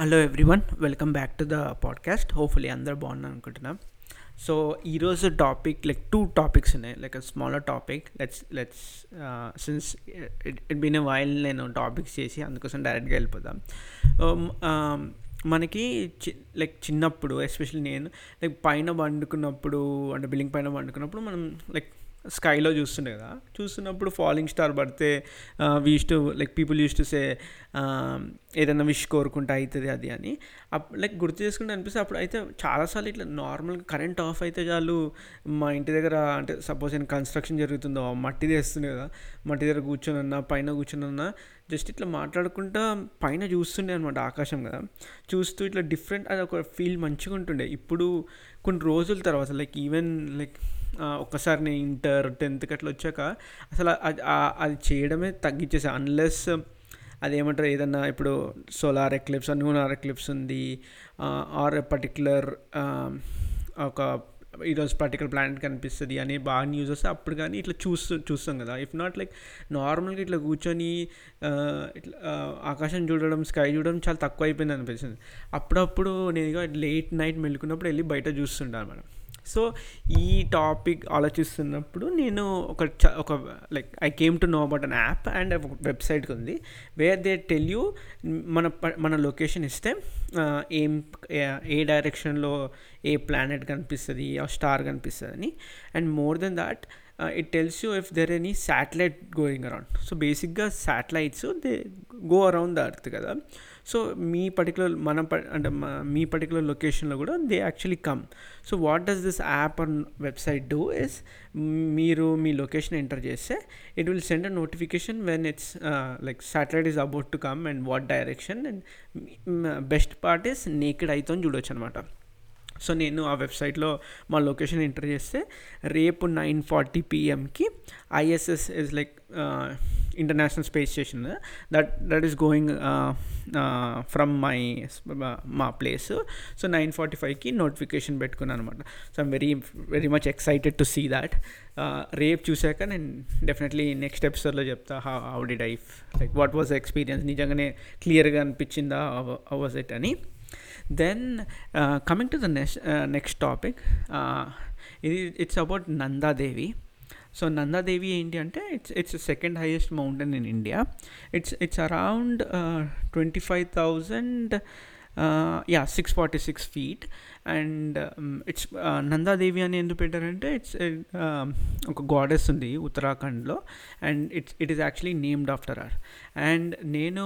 Hello everyone welcome back to the podcast hopefully అందరు బాగున్నారు అనుకుంటున్నాం. సో ఈరోజు టాపిక్ లైక్ టూ టాపిక్స్ ఉన్నాయి. Like smaller topic let's let's since it it been while నేను topics చేసి అందుకోసం డైరెక్ట్గా వెళ్ళిపోదాం. Um, um, మనకి చి లైక్ చిన్నప్పుడు ఎస్పెషల్లీ నేను లైక్ పైన వండుకున్నప్పుడు అంటే బిల్డింగ్ పైన వండుకున్నప్పుడు మనం లైక్ స్కైలో చూస్తుండే కదా. చూస్తున్నప్పుడు ఫాలింగ్ స్టార్ పడితే we to like people use to say ఏదైనా విష్ కోరుకుంటే అవుతుంది అది అని. అప్ లైక్ గుర్తు చేసుకుంటే అనిపిస్తే అప్పుడు అయితే చాలాసార్లు ఇట్లా నార్మల్గా కరెంట్ ఆఫ్ అయితే చాలు మా ఇంటి దగ్గర అంటే సపోజ్ నేను కన్స్ట్రక్షన్ జరుగుతుందో మట్టి తెస్తుంది కదా. మట్టి దగ్గర కూర్చొని ఉన్నా పైన కూర్చొని ఉన్నా జస్ట్ ఇట్లా మాట్లాడుకుంటా పైన చూస్తుండే అనమాట ఆకాశం కదా. చూస్తూ ఇట్లా డిఫరెంట్ అది ఒక ఫీల్ మంచిగా ఉంటుండే ఇప్పుడు కొన్ని రోజుల తర్వాత లైక్ ఈవెన్ లైక్ ఒక్కసారి నేను ఇంటర్ టెన్త్కి అట్లా వచ్చాక అసలు అది అది చేయడమే తగ్గించేసా. అన్లెస్ అదేమంటారు ఏదన్నా ఇప్పుడు సోలార్ ఎక్లిప్స్ న్యూనార్ ఎక్లిప్స్ ఉంది. ఆర్ పర్టికులర్ ఒక ఈరోజు పర్టికులర్ ప్లానెట్ కనిపిస్తుంది అని బాగా న్యూస్ వస్తే అప్పుడు కానీ ఇట్లా చూస్తూ చూస్తాం కదా. ఇఫ్ నాట్ లైక్ నార్మల్గా ఇట్లా కూర్చొని ఇట్లా ఆకాశం చూడడం స్కై చూడడం చాలా తక్కువ అయిపోయింది అనిపిస్తుంది. అప్పుడప్పుడు నేను లేట్ నైట్ మెలుకున్నప్పుడు వెళ్ళి బయట చూస్తుంటాను అనమాట. సో ఈ టాపిక్ ఆలోచిస్తున్నప్పుడు నేను ఒక చ- ఒక like I came to know about an app and ఒక వెబ్సైట్కి ఉంది వేర్ దే టెల్ యూ మన ప- మన లొకేషన్ ఇస్తే ఏం ఏ- ఏ డైరెక్షన్లో ఏ ప్లానెట్ కనిపిస్తుంది ఆ స్టార్ కనిపిస్తుంది అని and more then that it tells you if there any satellite going around. So బేసిక్గా satellites they go around the earth కదా. సో మీ పర్టికులర్ మన ప- అంటే మీ పర్టికులర్ లొకేషన్లో కూడా they actually come so what does this app and website do is మీరు మీ లొకేషన్ ఎంటర్ చేస్తే it will send a notification when it's like satellite is about to come and what direction and best part is naked అవుతుంది చూడొచ్చు అనమాట so నేను ఆ వెబ్సైట్లో మా లొకేషన్ ఎంటర్ చేస్తే రేపు nine forty పిఎంకి ISS is like international space station. That that is going from my మా ప్లేస్. సో నైన్ ఫార్టీ ఫైవ్కి నోటిఫికేషన్ పెట్టుకున్నాను అనమాట. So I'm very very much excited to see that. రేపు చూశాక నేను డెఫినెట్లీ నెక్స్ట్ ఎపిసోడ్లో చెప్తా how how did I like what was experience? నిజంగానే క్లియర్గా అనిపించిందా? హౌ వాజ్ ఇట్ అని. Then coming to the next next topic ఇది it's about Nanda Devi so Nanda Devi ఏంటి అంటే it's it's second highest mountain in India it's it's around twenty five thousand yeah six forty six feet and it's Nanda Devi అని ఎందుకు పెట్టారంటే it's ఒక goddess ఉంది ఉత్తరాఖండ్లో and it's it is actually named after or and నేను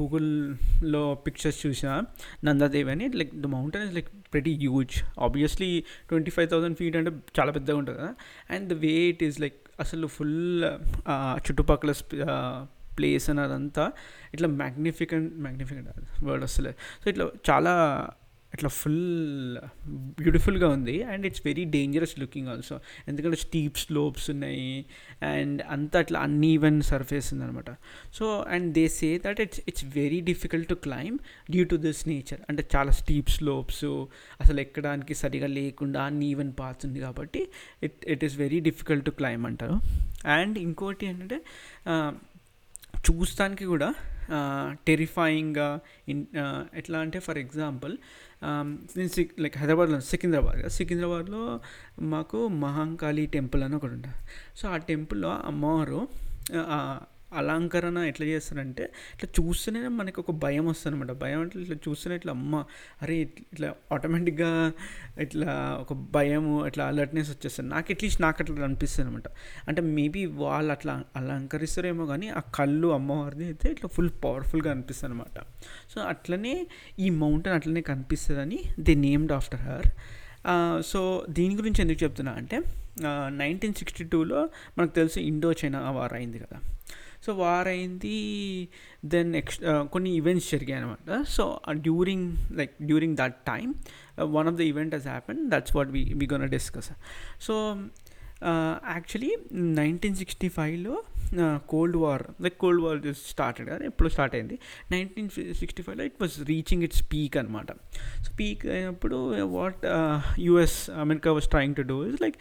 గూగుల్లో pictures చూసా నందాదేవి అని like the mountain is like pretty huge obviously twenty five thousand feet అంటే చాలా పెద్దగా ఉంటుంది కదా? And the way it is like అసలు ఫుల్ చుట్టుపక్కల ప్లేస్ అని అదంతా ఇట్లా మ్యాగ్నిఫికెంట్ మ్యాగ్నిఫికెంట్ వర్డ్ అసలు సో ఇట్లా చాలా ఇట్లా ఫుల్ బ్యూటిఫుల్గా ఉంది. And it's very dangerous looking also. ఎందుకంటే స్టీప్ స్లోప్స్ ఉన్నాయి. అండ్ అంతా అట్లా అన్ఈవెన్ సర్ఫేస్ ఉందనమాట so and they say that it's it's very difficult to climb due to this nature. అంటే చాలా స్టీప్ స్లోప్స్ అసలు ఎక్కడానికి సరిగా లేకుండా అన్ఈవెన్ పాత్స్ ఉంది కాబట్టి it it is very difficult to climb అంటారు. అండ్ ఇంకోటి ఏంటంటే చూస్తానికి కూడా టెరిఫాయింగ్గా ఇన్ ఎట్లా అంటే ఫర్ ఎగ్జాంపుల్ నేను సిక్ లైక్ హైదరాబాద్లో సికింద్రాబాద్ సికింద్రాబాద్లో మాకు మహాంకాళి టెంపుల్ అని ఒకటి ఉంటుంది. సో ఆ టెంపుల్లో అమ్మవారు అలంకరణ ఎట్లా చేస్తారంటే ఇట్లా చూస్తేనే మనకి ఒక భయం వస్తుంది అనమాట భయం అంటే ఇట్లా చూస్తేనే ఇట్లా అమ్మ అరే ఇట్లా ఆటోమేటిక్గా ఇట్లా ఒక భయము ఇట్లా అలర్ట్నెస్ వచ్చేస్తుంది. నాకు అట్లీస్ట్ నాకు అట్లా అనిపిస్తుంది అనమాట అంటే మేబీ వాళ్ళు అట్లా అలంకరిస్తారేమో కానీ ఆ కళ్ళు అమ్మవారిది అయితే ఇట్లా ఫుల్ పవర్ఫుల్గా అనిపిస్తుంది అనమాట సో అట్లనే ఈ మౌంటైన్ అట్లనే కనిపిస్తుందని the named after her so దీని గురించి ఎందుకు చెప్తున్నా అంటే నైన్టీన్ సిక్స్టీ టూలో మనకు తెలుసు ఇండో చైనా వార్ అయింది కదా. సో వార్ అయింది. దెన్ నెక్స్ట్ కొన్ని ఈవెంట్స్ జరిగాయి అనమాట so during like during that time one of the event has happen that's what we we gonna discuss so actually nineteen sixty ఫైవ్లో cold war like cold war started కదా? ఎప్పుడు start అయింది. Nineteen sixty ఫైవ్లో it was reaching its peak అనమాట so peak అయినప్పుడు what US America was trying to do is like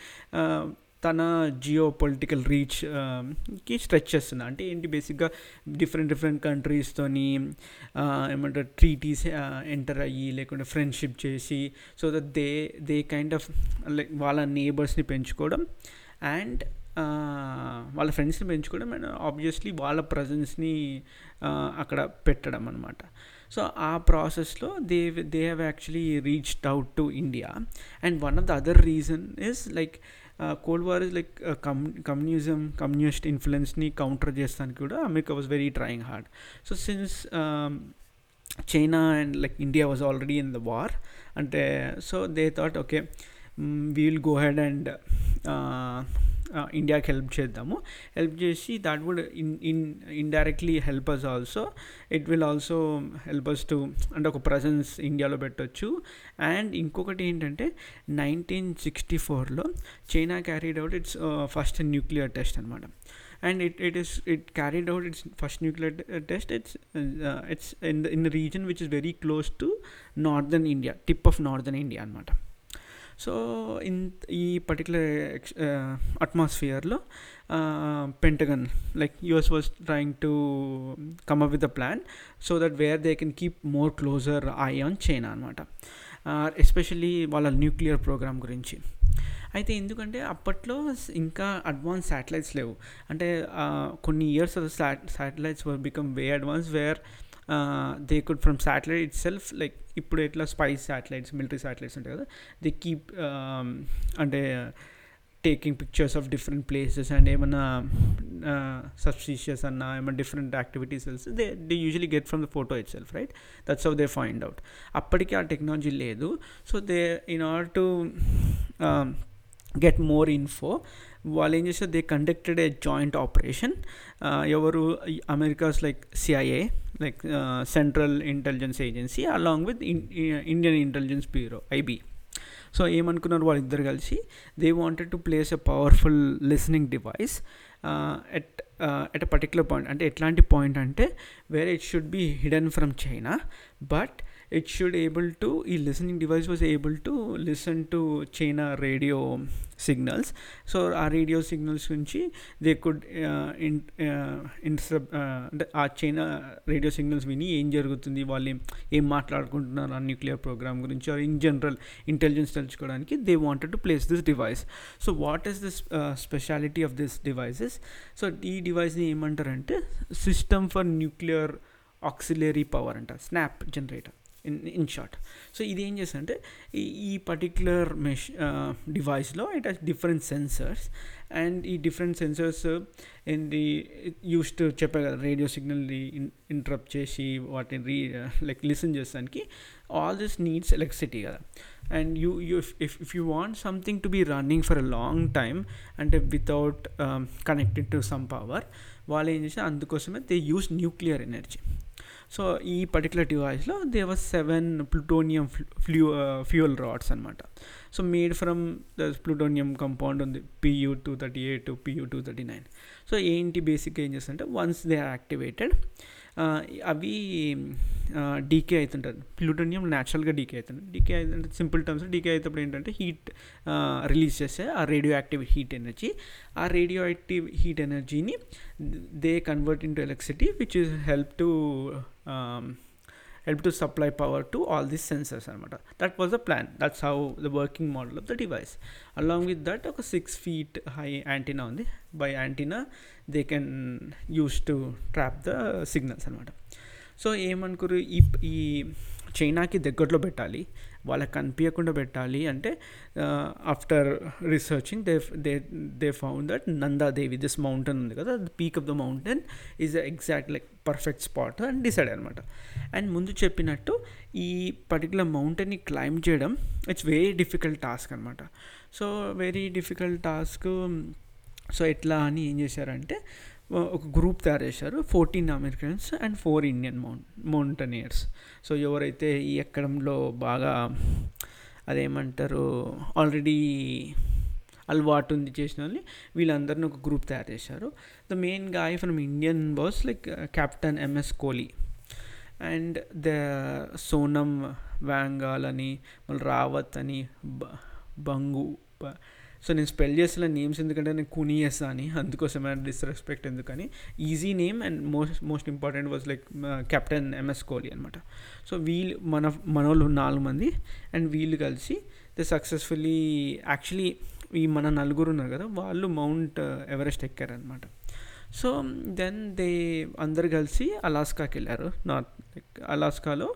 తన geo political రీచ్కి stretch చేస్తుంది అంటే ఏంటి బేసిక్గా డిఫరెంట్ డిఫరెంట్ కంట్రీస్తోని ఏమంటారు ట్రీటీస్ ఎంటర్ అయ్యి లేకుంటే ఫ్రెండ్షిప్ చేసి so that they they kind of like వాళ్ళ నేబర్స్ని పెంచుకోవడం అండ్ వాళ్ళ ఫ్రెండ్స్ని పెంచుకోవడం అండ్ ఆబ్వియస్లీ వాళ్ళ ప్రజెన్స్ని అక్కడ పెట్టడం అనమాట సో ఆ ప్రాసెస్లో they they have actually reached out to India and one of the other reason is like cold war is like come communism communist ఇన్ఫ్లుయెన్స్ని counter చేస్తానికి కూడా America was very trying hard so since China and like India was already in the war అంటే so they thought okay we will go head and ఇండియాకి help చేద్దాము. Help చేసి that would in in indirectly help us also it will also help us to అంటే ఒక presence ఇండియాలో పెట్టొచ్చు. And ఇంకొకటి ఏంటంటే నైన్టీన్ సిక్స్టీ ఫోర్లో China carried out its first nuclear test అనమాట and it it is it carried out its first nuclear test its its in the in the region which is very close to northern India tip of northern India అనమాట so in ఈ particular అట్మాస్ఫియర్లో Pentagon like US was trying to come up with a plan so that where they can keep more closer eye on China అనమాట especially వాళ్ళ nuclear programme గురించి. అయితే ఎందుకంటే అప్పట్లో ఇంకా advance satellites లేవు. అంటే కొన్ని years satellites were become way advance where they could from satellite itself like ఇప్పుడు ఎట్లా స్పైస్ శాటిలైట్స్ మిలిటరీ శాటిలైట్స్ ఉంటాయి కదా దే కీప్ అంటే taking pictures of different places and ఏమన్నా సబ్స్టిషియస్ అన్న ఏమైనా డిఫరెంట్ యాక్టివిటీస్ తెలుసు they they usually get from the photo itself right that's how they find out అప్పటికి ఆ టెక్నాలజీ లేదు. So they in order to get more info వాళ్ళు ఏం చేస్తారు they conducted a joint operation ఎవరు? America's like CIA like Central Intelligence Agency along with Indian Intelligence Bureau IB so ఏమనుకున్నారు వాళ్ళిద్దరు కలిసి they wanted to place a powerful listening device at at a particular point అంటే ఎట్లాంటి point అంటే where it should be hidden from China but it should able to ఈ listening device was able to listen to China radio signals so ఆ radio signals నుంచి they could ఇన్స్టబ్ అంటే ఆ China radio signals విని ఏం జరుగుతుంది వాళ్ళు ఏం ఏం మాట్లాడుకుంటున్నారు ఆ న్యూక్లియర్ ప్రోగ్రామ్ గురించి ఆర్ ఇన్ జనరల్ ఇంటెలిజెన్స్ తెలుసుకోవడానికి they wanted to place this device so what is this speciality of this devices so ఈ డివైస్ని ఏమంటారంటే system for nuclear auxiliary power అంట SNAP generator in in short so ఇది ఏం చేస్తుందంటే ఈ ఈ particular mesh డివైస్లో it has different sensors and ఈ డిఫరెంట్ సెన్సర్స్ ఏంటి యూస్డ్ చెప్పే కదా రేడియో సిగ్నల్ని ఇంటరప్ట్ చేసి వాటిని రీ లైక్ లిసన్ చేసానికి ఆల్ దిస్ నీడ్స్ ఎలక్ట్రిసిటీ కదా. And you you if if you want something to be running for a long time అంటే without connected to some power వాళ్ళు ఏం చేసిన అందుకోసమే they use nuclear energy so ఈ particular డివైస్లో there were seven plutonium flu fuel rods అనమాట so made from the plutonium compound ఉంది. PU two thirty eight PU two thirty nine so ఏంటి బేసిక్గా ఏం చేస్తుంటే వన్స్ దే ఆర్ యాక్టివేటెడ్ అవి decay అవుతుంటారు plutonium న్యాచురల్గా డీకే అవుతుంది. డీకే అవుతుంటే సింపుల్ టర్మ్స్ డీకే అయినప్పుడు ఏంటంటే హీట్ రిలీజ్ చేస్తే ఆ రేడియో యాక్టివ్ హీట్ ఎనర్జీ ఆ రేడియో యాక్టివ్ హీట్ ఎనర్జీని they convert into electricity which is help to help to supply power to all these sensors అనమాట that was the plan that's how the working model of the device along with that ఒక six feet high antenna ఉంది. By antenna they can use to trap the signals అనమాట so ఏమనుకోరు? ఈ ఈ చైనాకి దగ్గరలో పెట్టాలి. వాళ్ళకి కనిపించకుండా పెట్టాలి అంటే after researching they they they found that Nanda Devi this mountain ఉంది కదా the peak of the mountain is exact like perfect spot అని డిసైడ్ అనమాట అండ్ ముందు చెప్పినట్టు ఈ పర్టికులర్ మౌంటైన్ని క్లైంబ్ చేయడం ఇట్స్ వెరీ డిఫికల్ట్ టాస్క్ అనమాట so very difficult task so ఎట్లా అని ఏం చేశారంటే ఒక గ్రూప్ తయారు చేశారు fourteen Americans and four Indian mount mountaineers. So ఎవరైతే ఈ ఎక్కడంలో బాగా అదేమంటారు ఆల్రెడీ అలవాటు ఉంది చేసిన వాళ్ళని వీళ్ళందరిని ఒక గ్రూప్ తయారు చేశారు the main guy from Indian boss like captain MS Kohli and the Sonam Wangyal అని మళ్ళీ రావత్ అని బంగు సో నేను స్పెల్ చేసిన నేమ్స్ ఎందుకంటే నేను కునియస్ అని అందుకోసమే డిస్రెస్పెక్ట్ ఎందుకని. Easy name and most most important was like captain MS Kohli అనమాట సో వీళ్ళు మన మనోళ్ళు నాలుగు మంది అండ్ వీళ్ళు కలిసి దే సక్సెస్ఫుల్లీ యాక్చువల్లీ ఈ మన నలుగురు ఉన్నారు కదా వాళ్ళు మౌంట్ ఎవరెస్ట్ ఎక్కారనమాట సో దెన్ దే అందరు కలిసి అలాస్కాకి వెళ్ళారు. నార్త్ అలాస్కాలో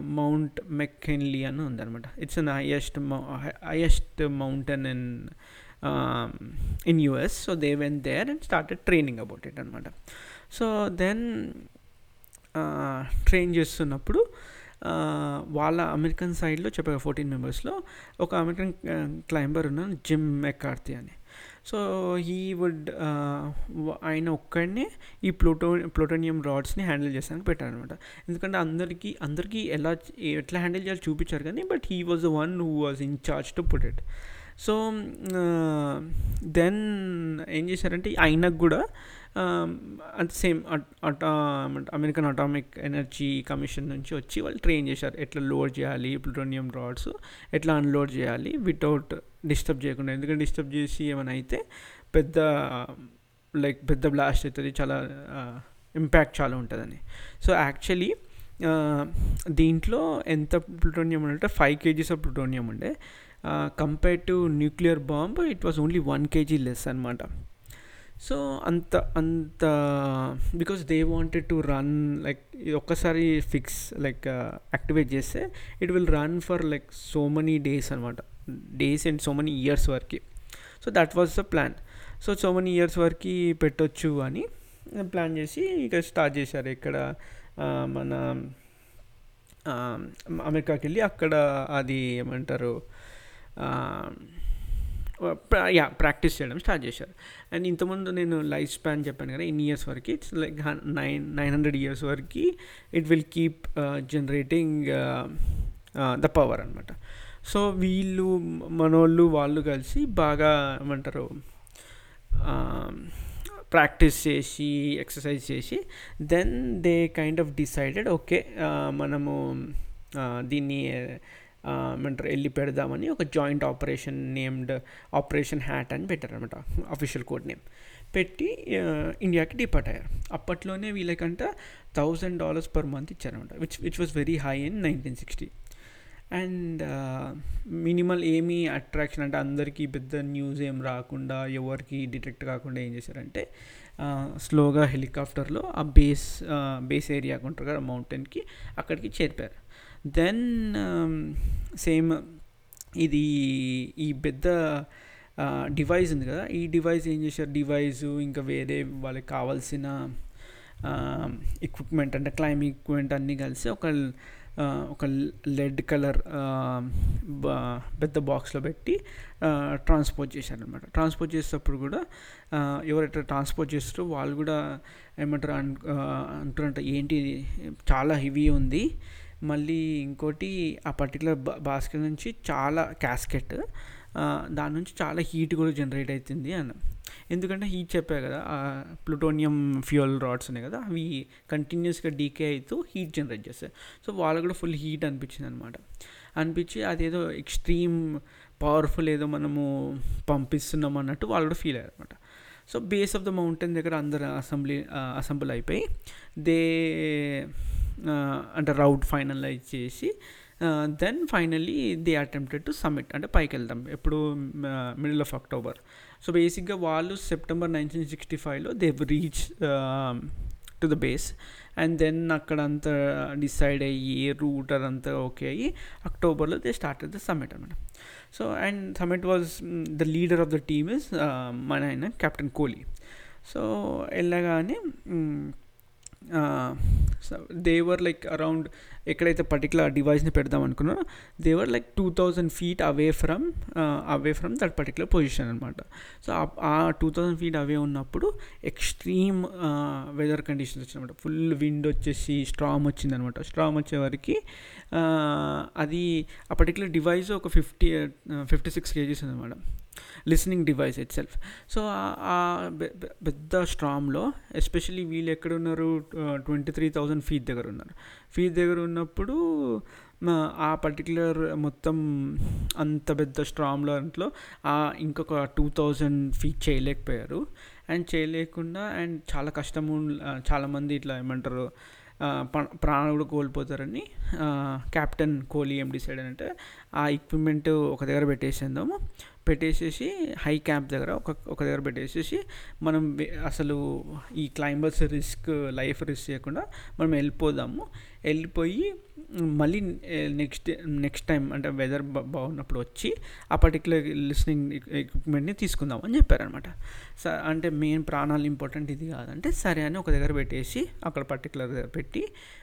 మౌంట్ మెక్కెన్లీ అని ఉందన్నమాట. It's an highest highest mountain in in US so they went there and started training about it అనమాట సో దెన్ ట్రైన్ చేస్తున్నప్పుడు వాళ్ళ అమెరికన్ సైడ్లో చెప్పారు ఫోర్టీన్ మెంబర్స్లో ఒక అమెరికన్ క్లైంబర్ ఉన్నాను జిమ్ మెక్కార్తీ అని. సో హీ వుడ్ ఆయన ఒక్కడనే ఈ ప్లూటో ప్లూటోనియం రాడ్స్ని హ్యాండిల్ చేస్తానికి పెట్టారనమాట. ఎందుకంటే అందరికీ అందరికీ ఎలా ఎట్లా హ్యాండిల్ చేయాలో చూపించారు కానీ but he was the one who was in charge to put it. So then ఏం చేశారంటే ఆయనకు కూడా అంత సేమ్ అటా అమెరికన్ అటామిక్ ఎనర్జీ కమిషన్ నుంచి వచ్చి వాళ్ళు ట్రైన్ చేశారు. ఎట్లా లోడ్ చేయాలి ప్లూటోనియం రాడ్స్ ఎట్లా అన్లోడ్ చేయాలి వితౌట్ డిస్టర్బ్ చేయకుండా. ఎందుకంటే డిస్టర్బ్ చేసి ఏమైనా అయితే పెద్ద లైక్ పెద్ద బ్లాస్ట్ అవుతుంది చాలా uh, ఇంపాక్ట్ చాలా ఉంటుందని. సో యాక్చువల్లీ దీంట్లో ఎంత ప్లూటోనియం ఉంటే ఫైవ్ కేజీస్ ఆఫ్ ప్లూటోనియం ఉండే. Compare to nuclear bomb it was only one kg less అనమాట సో అంత అంత because they wanted to run like ఒక్కసారి ఫిక్స్ లైక్ యాక్టివేట్ చేస్తే it will run for like so many days అనమాట days and so many years వరకు. So that was the plan so so many years వరకు పెట్టొచ్చు అని plan చేసి ఇక start చేశారు. ఇక్కడ మన అమెరికాకి వెళ్ళి అక్కడ అది ఏమంటారు యా ప్రాక్టీస్ చేయడం స్టార్ట్ చేశారు. అండ్ ఇంతకుముందు నేను లైఫ్ స్పాన్ చెప్పాను కదా ఇన్ ఇయర్స్ వరకు? It's like nine nine hundred years వరకు it will keep generating the power అనమాట సో వీళ్ళు మనోళ్ళు వాళ్ళు కలిసి బాగా ఏమంటారు um, ప్రాక్టీస్ చేసి ఎక్సర్సైజ్ చేసి then they kind of decided okay మనము uh, దీన్ని ఏమంటారు వెళ్ళి పెడదామని ఒక joint operation named Operation Hat అని పెట్టారనమాట అఫీషియల్ కోడ్ నేమ్ పెట్టి ఇండియాకి డిపార్ట్ అయ్యారు. అప్పట్లోనే వీళ్ళకంట థౌజండ్ డాలర్స్ పర్ మంత్ ఇచ్చారనమాట which which was very high in nineteen sixty and minimal ఏమీ అట్రాక్షన్ అంటే అందరికీ పెద్ద న్యూస్ ఏం రాకుండా ఎవరికి డిటెక్ట్ కాకుండా ఏం చేశారంటే స్లోగా హెలికాప్టర్లో ఆ బేస్ బేస్ ఏరియాకు ఉంటారు కదా మౌంటైన్కి అక్కడికి చేరిపారు దెన్ సేమ్ ఇది ఈ పెద్ద డివైస్ ఉంది కదా? ఈ డివైస్ ఏం చేశారు? డివైస్ ఇంకా వేరే వాళ్ళకి కావాల్సిన ఎక్విప్మెంట్ అంటే క్లైంబింగ్ ఎక్విప్మెంట్ అన్నీ కలిసి ఒక ఒక లెడ్ కలర్ పెద్ద బాక్స్లో పెట్టి ట్రాన్స్పోర్ట్ చేశారనమాట ట్రాన్స్పోర్ట్ చేసేటప్పుడు కూడా ఎవరైతే ట్రాన్స్పోర్ట్ చేస్తారో వాళ్ళు కూడా ఏమంటారు అంటారంట ఏంటి? చాలా హెవీ ఉంది. మళ్ళీ ఇంకోటి ఆ పర్టికులర్ బాస్కెట్ నుంచి చాలా క్యాస్కెట్ దాని నుంచి చాలా హీట్ కూడా జనరేట్ అవుతుంది అని. ఎందుకంటే హీట్ చెప్పా కదా ప్లూటోనియం ఫ్యూయల్ రాడ్స్ ఉన్నాయి కదా అవి కంటిన్యూస్గా డీకే అవుతూ హీట్ జనరేట్ చేస్తాయి. సో వాళ్ళకు కూడా ఫుల్ హీట్ అనిపించింది అనమాట అనిపించి అదేదో ఎక్స్ట్రీమ్ పవర్ఫుల్ ఏదో మనము పంపిస్తున్నాం అన్నట్టు వాళ్ళు కూడా ఫీల్ అయ్యారు అనమాట so base of the mountain దగ్గర అందరు అసెంబ్లీ అసెంబ్లీ అయిపోయి దే అంటే రౌట్ ఫైనలైజ్ చేసి then finally they attempted to summit అంటే పైకి వెళ్దాం. ఎప్పుడు మిడిల్ ఆఫ్ అక్టోబర్ సో బేసిక్గా వాళ్ళు సెప్టెంబర్ నైన్టీన్ సిక్స్టీ ఫైవ్లో they reach to the base and then అక్కడ అంతా డిసైడ్ అయ్యి రూట్ అదంతా ఓకే అయ్యి అక్టోబర్లో దే స్టార్ట్ ద సమ్మిట్ అనమాట so and summit was the leader of the team is మన ఆయన కెప్టెన్ కోహ్లీ సో వెళ్ళగానే దేవర్ లైక్ అరౌండ్ ఎక్కడైతే పర్టికులర్ డివైస్ని పెడదాం అనుకున్నారో there were like two thousand feet away from away from that particular position అనమాట so ఆ టూ థౌజండ్ ఫీట్ అవే ఉన్నప్పుడు ఎక్స్ట్రీమ్ వెదర్ కండిషన్స్ వచ్చినమాట ఫుల్ విండ్ వచ్చేసి స్ట్రామ్ వచ్చిందనమాట స్ట్రామ్ వచ్చేవరకు అది ఆ పర్టికులర్ డివైస్ ఒక ఫిఫ్టీ ఫిఫ్టీ సిక్స్ కేజీస్ అనమాట listening device itself so ఆ పెద్ద స్ట్రామ్లో ఎస్పెషలీ వీళ్ళు ఎక్కడ ఉన్నారు ట్వంటీ త్రీ థౌజండ్ ఫీట్ దగ్గర ఉన్నారు. ఫీట్ దగ్గర ఉన్నప్పుడు ఆ పర్టికులర్ మొత్తం అంత పెద్ద స్ట్రామ్లో దాంట్లో ఇంకొక టూ థౌజండ్ ఫీట్ చేయలేకపోయారు. అండ్ చేయలేకుండా అండ్ చాలా కష్టము చాలామంది ఇట్లా ఏమంటారు ప్రాణాలు కూడా కోల్పోతారని కెప్టెన్ కోహ్లీ ఏం డిసైడ్ అంటే ఆ ఎక్విప్మెంట్ ఒక దగ్గర పెట్టేసేద్దాము. పెట్టేసేసి హై క్యాంప్ దగ్గర ఒక ఒక దగ్గర పెట్టేసేసి మనం అసలు ఈ క్లైంబర్స్ రిస్క్ లైఫ్ రిస్క్ చేయకుండా మనం వెళ్ళిపోదాము. వెళ్ళిపోయి మళ్ళీ నెక్స్ట్ నెక్స్ట్ టైం అంటే వెదర్ బాగున్నప్పుడు వచ్చి ఆ పర్టికులర్ లిస్నింగ్ ఎక్విప్మెంట్ని తీసుకుందాం అని చెప్పారనమాట స అంటే మెయిన్ ప్రాణాలు ఇంపార్టెంట్ ఇది కాదంటే సరే అని ఒక దగ్గర పెట్టేసి అక్కడ పర్టికులర్ దగ్గర పెట్టి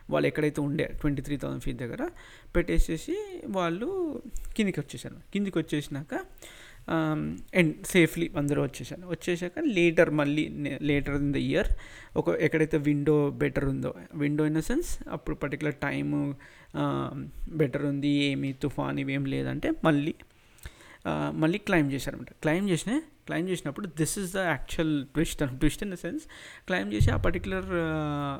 వాళ్ళు ఎక్కడైతే ఉండే ట్వంటీ త్రీ థౌసండ్ ఫీట్ దగ్గర పెట్టేసేసి వాళ్ళు కిందికి వచ్చేసారు. కిందికి వచ్చేసినాక Um, అండ్ సేఫ్లీ అందరూ వచ్చేసాను వచ్చేసాక లేటర్ మళ్ళీ లేటర్ ఇన్ ద ఇయర్ ఒక ఎక్కడైతే విండో బెటర్ ఉందో విండో ఇన్ ద సెన్స్ అప్పుడు పర్టికులర్ టైము బెటర్ ఉంది ఏమి తుఫాన్ ఇవేం లేదంటే మళ్ళీ మళ్ళీ క్లైమ్ చేశారనమాట క్లైమ్ చేసిన క్లైమ్ చేసినప్పుడు this is the actual twist twist in the sense climb చేసి ఆ పర్టికులర్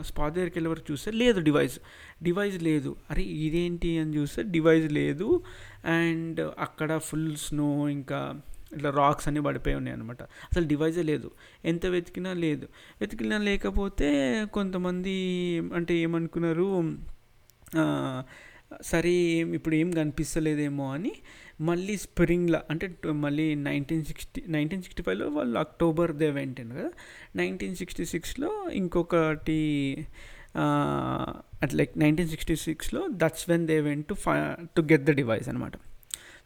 స్పాట్ దగ్గరికి వెళ్ళే వరకు చూస్తే లేదు డివైస్ డివైస్ లేదు. అరే ఇదేంటి అని చూస్తే డివైస్ లేదు. అండ్ అక్కడ ఫుల్ స్నో ఇంకా ఇట్లా రాక్స్ అన్నీ పడిపోయి ఉన్నాయి అనమాట అసలు డివైజే లేదు. ఎంత వెతికినా లేదు. వెతికినా లేకపోతే కొంతమంది అంటే ఏమనుకున్నారు? సరే ఇప్పుడు ఏం కనిపిస్తలేదేమో అని మళ్ళీ స్ప్రింగ్లో అంటే మళ్ళీ నైన్టీన్ సిక్స్టీ నైన్టీన్ సిక్స్టీ ఫైవ్లో వాళ్ళు అక్టోబర్ దే వెంట కదా. నైన్టీన్ సిక్స్టీ సిక్స్లో ఇంకొకటి అట్ లైక్ నైన్టీన్ సిక్స్టీ సిక్స్లో that's when they went to phi to get the device అనమాట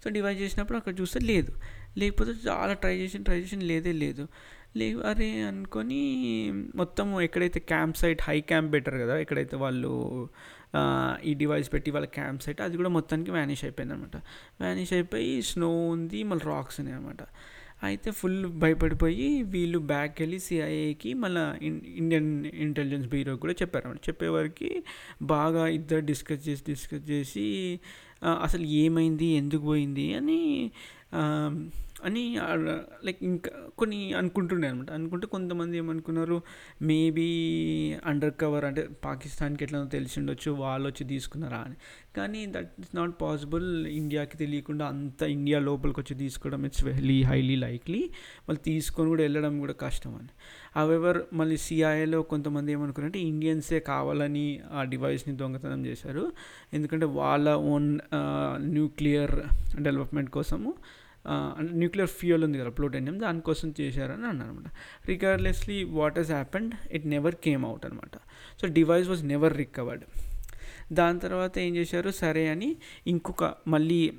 సో డివైస్ చేసినప్పుడు అక్కడ చూస్తే లేదు. లేకపోతే చాలా ట్రై చేసి ట్రై చేసి లేదే లేదు. లే అరే అనుకొని మొత్తం ఎక్కడైతే camp site high camp better కదా ఎక్కడైతే వాళ్ళు ఈ డివైస్ పెట్టి వాళ్ళ క్యాంప్ సైట్ అది కూడా మొత్తానికి వ్యానిష్ అయిపోయింది అనమాట వ్యానిష్ అయిపోయి స్నో ఉంది మళ్ళీ రాక్స్ ఉన్నాయి అనమాట. అయితే ఫుల్ భయపడిపోయి వీళ్ళు బ్యాక్ వెళ్ళి సిఐఏకి మళ్ళీ ఇండియన్ ఇంటెలిజెన్స్ బ్యూరో కూడా చెప్పారన్నమాట చెప్పేవారికి బాగా ఇద్దరు డిస్కస్ చేసి డిస్కస్ చేసి అసలు ఏమైంది ఎందుకు పోయింది అని అని లైక్ ఇంకా కొన్ని అనుకుంటుండే అనమాట అనుకుంటే కొంతమంది ఏమనుకున్నారు మేబీ అండర్ కవర్ అంటే పాకిస్తాన్కి ఎట్లా తెలిసి ఉండొచ్చు వాళ్ళు వచ్చి తీసుకున్నారా అని. కానీ దట్ ఇస్ నాట్ పాసిబుల్ ఇండియాకి తెలియకుండా అంత ఇండియా లోపలికి వచ్చి తీసుకోవడం ఇట్స్ వెలీ హైలీ లైక్లీ వాళ్ళు తీసుకొని కూడా వెళ్ళడం కూడా కష్టం అని. అవెవర్ మళ్ళీ సిఐఏలో కొంతమంది ఏమనుకున్నారంటే ఇండియన్సే కావాలని ఆ డివైస్ని దొంగతనం చేశారు. ఎందుకంటే వాళ్ళ ఓన్ న్యూక్లియర్ డెవలప్మెంట్ కోసము న్యూక్లియర్ ఫ్యూయల్ ఉంది కదా ప్లూటోనియం దానికోసం చేశారని అన్నారు అనమాట regardlessly what has happened it never came out అనమాట so device was never recovered దాని తర్వాత ఏం చేశారు? సరే అని ఇంకొక మళ్ళీ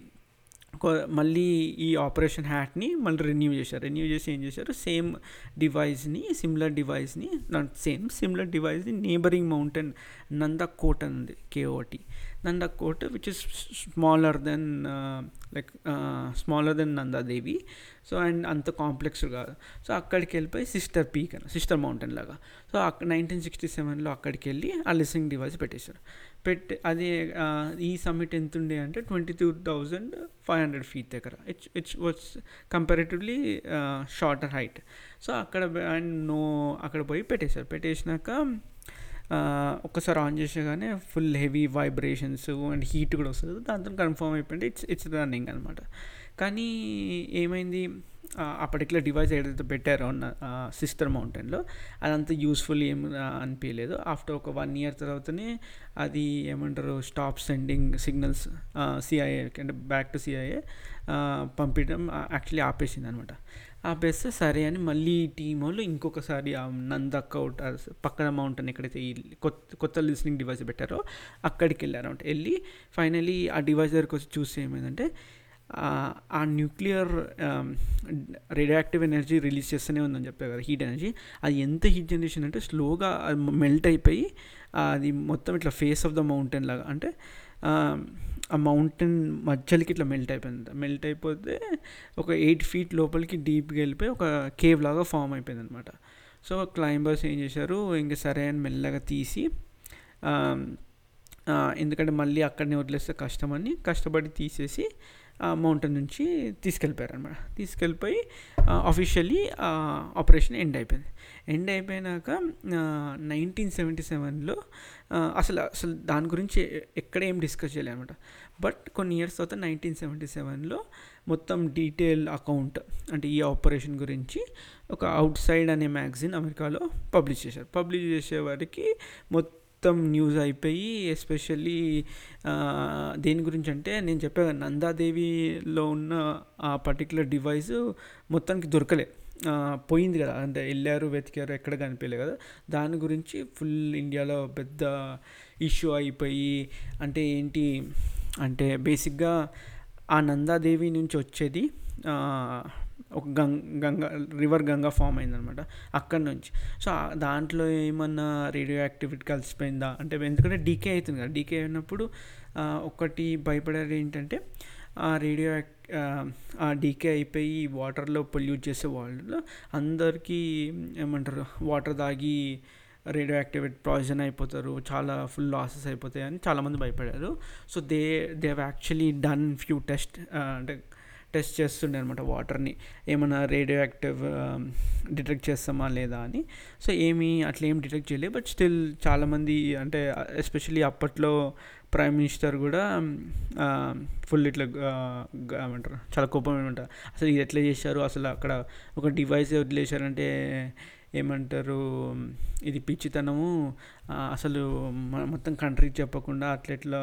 మళ్ళీ ఈ ఆపరేషన్ హ్యాట్ని మళ్ళీ రెన్యూ చేశారు. రెన్యూ చేసి ఏం చేశారు? సేమ్ డివైస్ని సిమిలర్ డివైస్ని నాట్ సేమ్ సిమిలర్ డివైస్ని నేబరింగ్ మౌంటైన్ నందకోట్ అని ఉంది K O T Nandakot which is smaller then like smaller then Nanda Devi so and అంత కాంప్లెక్స్ కాదు. సో అక్కడికి వెళ్ళిపోయి సిస్టర్ పీక్ అని సిస్టర్ మౌంటైన్ లాగా. సో అక్కడ నైన్టీన్ సిక్స్టీ సెవెన్లో అక్కడికి వెళ్ళి ఆ లిసింగ్ డివైస్ పెట్టేశారు. పెట్టి అది ఈ సమ్మిట్ ఎంత ఉండే అంటే twenty two thousand five hundred feet దగ్గర it's it's what's comparatively shorter height so అక్కడ అండ్ నో అక్కడ పోయి పెట్టేశారు. పెట్టేసినాక ఒక్కసారి on చేసేగానే full heavy vibrations and heat కూడా వస్తుంది. దాంతో కన్ఫర్మ్ అయిపోయింది. ఇట్స్ ఇట్స్ రన్నింగ్ అనమాట కానీ ఏమైంది? ఆ పర్టికులర్ డివైస్ ఏదైతే పెట్టారో సిస్టర్ మౌంటైన్లో అదంత యూస్ఫుల్ ఏం అనిపించలేదు. ఆఫ్టర్ ఒక వన్ ఇయర్ తర్వాతనే అది ఏమంటారు? స్టాప్ సెండింగ్ సిగ్నల్స్ సిఐఏ అంటే బ్యాక్ టు సిఐఏ పంపించడం యాక్చువల్లీ ఆపేసింది అనమాట ఆపేస్తే సరే అని మళ్ళీ టీం వాళ్ళు ఇంకొకసారి ఆ నందకౌట్ పక్కన మౌంటైన్ ఎక్కడైతే ఈ కొత్త కొత్త లిస్నింగ్ డివైస్ పెట్టారో అక్కడికి వెళ్ళారన్నమాట. వెళ్ళి ఫైనలీ ఆ డివైస్ దగ్గరికి వచ్చి చూస్తే ఏమైందంటే ఆ న్యూక్లియర్ రేడియాక్టివ్ ఎనర్జీ రిలీజ్ చేస్తూనే ఉందని చెప్పారు కదా హీట్ ఎనర్జీ అది ఎంత హీట్ జనరేషన్ అంటే స్లోగా మెల్ట్ అయిపోయి అది మొత్తం ఇట్లా ఫేస్ ఆఫ్ ద మౌంటైన్ లాగా అంటే um, ఆ మౌంటైన్ మధ్యలోకి ఇట్లా మెల్ట్ అయిపోయింది మెల్ట్ అయిపోతే ఒక ఎయిట్ ఫీట్ లోపలికి డీప్గా వెళ్ళిపోయి ఒక కేవ్ లాగా ఫామ్ అయిపోయింది అనమాట సో క్లైంబర్స్ ఏం చేశారు ఇంకా సరే అని మెల్లగా తీసి ఎందుకంటే మళ్ళీ అక్కడనే వదిలేస్తే కష్టమని కష్టపడి తీసేసి మౌంటైన్ నుంచి తీసుకెళ్ళిపోయారు అనమాట తీసుకెళ్ళిపోయి అఫీషియల్లీ ఆపరేషన్ ఎండ్ అయిపోయింది. ఎండ్ అయిపోయినాక నైన్టీన్ సెవెంటీ సెవెన్లో అసలు అసలు దాని గురించి ఎక్కడ ఏం డిస్కస్ చేయలేదు అనమాట బట్ కొన్ని ఇయర్స్ తర్వాత నైన్టీన్ సెవెంటీ సెవెన్లో మొత్తం డీటెయిల్ అకౌంట్ అంటే ఈ ఆపరేషన్ గురించి ఒక అవుట్ సైడ్ అనే మ్యాగజైన్ అమెరికాలో పబ్లిష్ చేశారు. పబ్లిష్ చేసే వారికి మొత్తం మొత్తం న్యూస్ అయిపోయి ఎస్పెషల్లీ దేని గురించి అంటే నేను చెప్పా నందాదేవిలో ఉన్న ఆ పర్టికులర్ డివైస్ మొత్తానికి దొరకలే. పోయింది కదా అంటే వెళ్ళారు వెతికారు ఎక్కడ కనిపించలే కదా. దాని గురించి ఫుల్ ఇండియాలో పెద్ద ఇష్యూ అయిపోయి అంటే ఏంటి అంటే బేసిక్గా ఆ నందాదేవి నుంచి వచ్చేది ఒక గంగ గంగా రివర్ గంగా ఫామ్ అయిందనమాట అక్కడ నుంచి. సో దాంట్లో ఏమన్నా రేడియో యాక్టివిటీ కలిసిపోయిందా? అంటే ఎందుకంటే డీకే అవుతుంది కదా డీకే అయినప్పుడు ఒకటి భయపడేది ఏంటంటే ఆ రేడియో ఆ డీకే అయిపోయి వాటర్లో పొల్యూట్ చేసే వాళ్ళు అందరికీ ఏమంటారు వాటర్ తాగి రేడియో యాక్టివేట్ పాయిజన్ అయిపోతారు చాలా ఫుల్ లాసెస్ అయిపోతాయి అని చాలామంది భయపడారు. So they they have actually done few test అంటే టెస్ట్ చేస్తుండే అనమాట వాటర్ని. ఏమైనా రేడియో యాక్టివ్ డిటెక్ట్ చేస్తామా లేదా అని. సో ఏమీ అట్లా ఏం డిటెక్ట్ చేయలేదు. బట్ స్టిల్ చాలామంది అంటే ఎస్పెషల్లీ అప్పట్లో ప్రైమ్ మినిస్టర్ కూడా um, um, ఫుల్ ఇట్లా uh, ఏమంటారు? చాలా కోపం ఏమంటారు? అసలు ఇది ఎట్లా చేశారు? అసలు అక్కడ ఒక డివైస్ వదిలేశారంటే ఏమంటారు ఇది పిచ్చితనము అసలు మొత్తం కంట్రీకి చెప్పకుండా అట్లెట్లా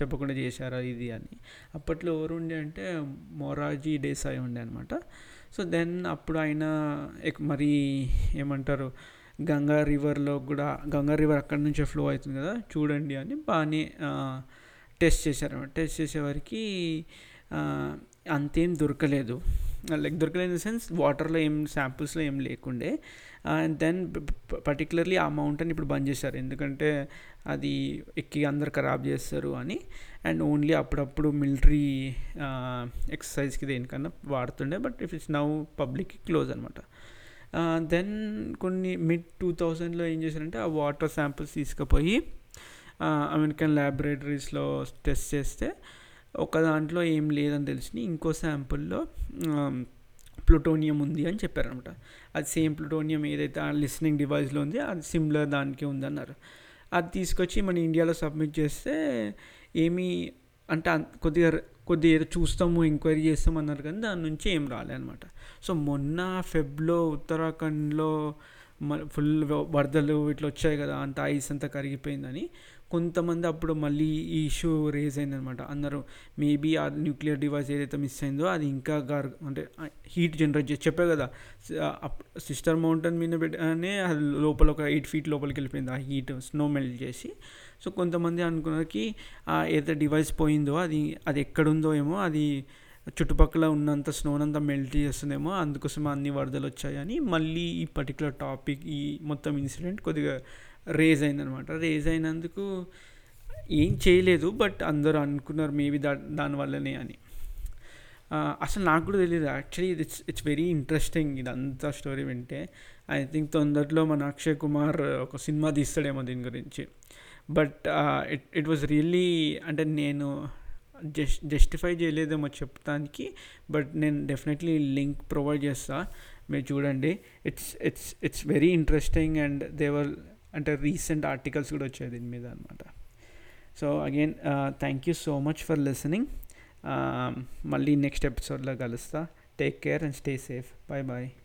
చెప్పకుండా చేశారా ఇది అని. అప్పట్లో ఎవరు ఉండే అంటే మొరాజీ దేశాయ్ ఉండే అనమాట సో దెన్ అప్పుడు ఆయన మరి ఏమంటారు గంగా రివర్లో కూడా గంగా రివర్ అక్కడి నుంచే ఫ్లో అవుతుంది కదా చూడండి అని బాగానే టెస్ట్ చేశారు టెస్ట్ చేసేవారికి అంతేం దొరకలేదు. లైక్ దొరకలేదు ఇన్ ద సెన్స్ వాటర్లో ఏం శాంపుల్స్లో ఏం లేకుండే. అండ్ దెన్ పర్టికులర్లీ ఆ మౌంటైన్ ఇప్పుడు బంద్ చేశారు. ఎందుకంటే అది ఎక్కి అందరు ఖరాబ్ చేస్తారు అని. అండ్ ఓన్లీ అప్పుడప్పుడు మిలిటరీ ఎక్సర్సైజ్కి దేనికన్నా వాడుతుండే. బట్ ఇఫ్ ఇట్స్ నౌ పబ్లిక్కి క్లోజ్ అనమాట దెన్ కొన్ని మిడ్ టూ థౌజండ్లో ఏం చేశారంటే ఆ వాటర్ శాంపుల్స్ తీసుకుపోయి అమెరికన్ ల్యాబొరేటరీస్లో టెస్ట్ చేస్తే ఒక దాంట్లో ఏం లేదని తెలిసి ఇంకో శాంపుల్లో ప్లూటోనియం ఉంది అని చెప్పారనమాట. అది సేమ్ ప్లూటోనియం ఏదైతే ఆ లిస్నింగ్ డివైస్లో ఉంది అది సిమిలర్ దానికి ఉందన్నారు. అది తీసుకొచ్చి మన ఇండియాలో సబ్మిట్ చేస్తే ఏమీ అంటే కొద్దిగా కొద్దిగా ఏదో చూస్తాము ఎంక్వైరీ చేస్తాం అన్నారు కానీ దాని నుంచి ఏం రాలేదనమాట సో మొన్న ఫెబ్లో ఉత్తరాఖండ్లో ఫుల్ వరదలు ఇట్లా వచ్చాయి కదా అంత ఐస్ అంతా కరిగిపోయిందని. కొంతమంది అప్పుడు మళ్ళీ ఈ ఇష్యూ రేజ్ అయిందనమాట అందరూ మేబీ ఆ న్యూక్లియర్ డివైస్ ఏదైతే మిస్ అయిందో అది ఇంకా గార్ అంటే హీట్ జనరేట్ చేసి చెప్పే కదా సిస్టర్ మౌంటైన్ మీద పెట్టగానే అది లోపల ఒక ఎయిట్ ఫీట్ లోపలికి వెళ్ళిపోయింది ఆ హీట్ స్నో మెల్ట్ చేసి. సో కొంతమంది అనుకున్నకి ఏదైతే డివైస్ పోయిందో అది అది ఎక్కడుందో ఏమో అది చుట్టుపక్కల ఉన్నంత స్నోనంతా మెల్ట్ చేస్తుందేమో అందుకోసం అన్ని వరదలు వచ్చాయని మళ్ళీ ఈ పర్టికులర్ టాపిక్ ఈ మొత్తం ఇన్సిడెంట్ కొద్దిగా రేజ్ అయిందనమాట. రేజ్ అయినందుకు ఏం చేయలేదు బట్ అందరూ అనుకున్నారు మేబీ దా దానివల్లనే అని. అసలు నాకు కూడా తెలియదు actually it's it's very interesting ఇదంతా స్టోరీ వింటే. ఐ థింక్ తొందరలో మన అక్షయ్ కుమార్ ఒక సినిమా తీస్తాడేమో దీని గురించి. But it it was really అంటే నేను జస్ట్ జస్టిఫై చేయలేదేమో చెప్తానికి బట్ నేను డెఫినెట్లీ లింక్ ప్రొవైడ్ చేస్తా. మీరు చూడండి. It's it's it's very interesting and there are అంటే రీసెంట్ ఆర్టికల్స్ కూడా వచ్చాయి దీని మీద అనమాట so again thank you so much for listening మళ్ళీ నెక్స్ట్ ఎపిసోడ్లో కలుస్తా. Take care and stay safe bye bye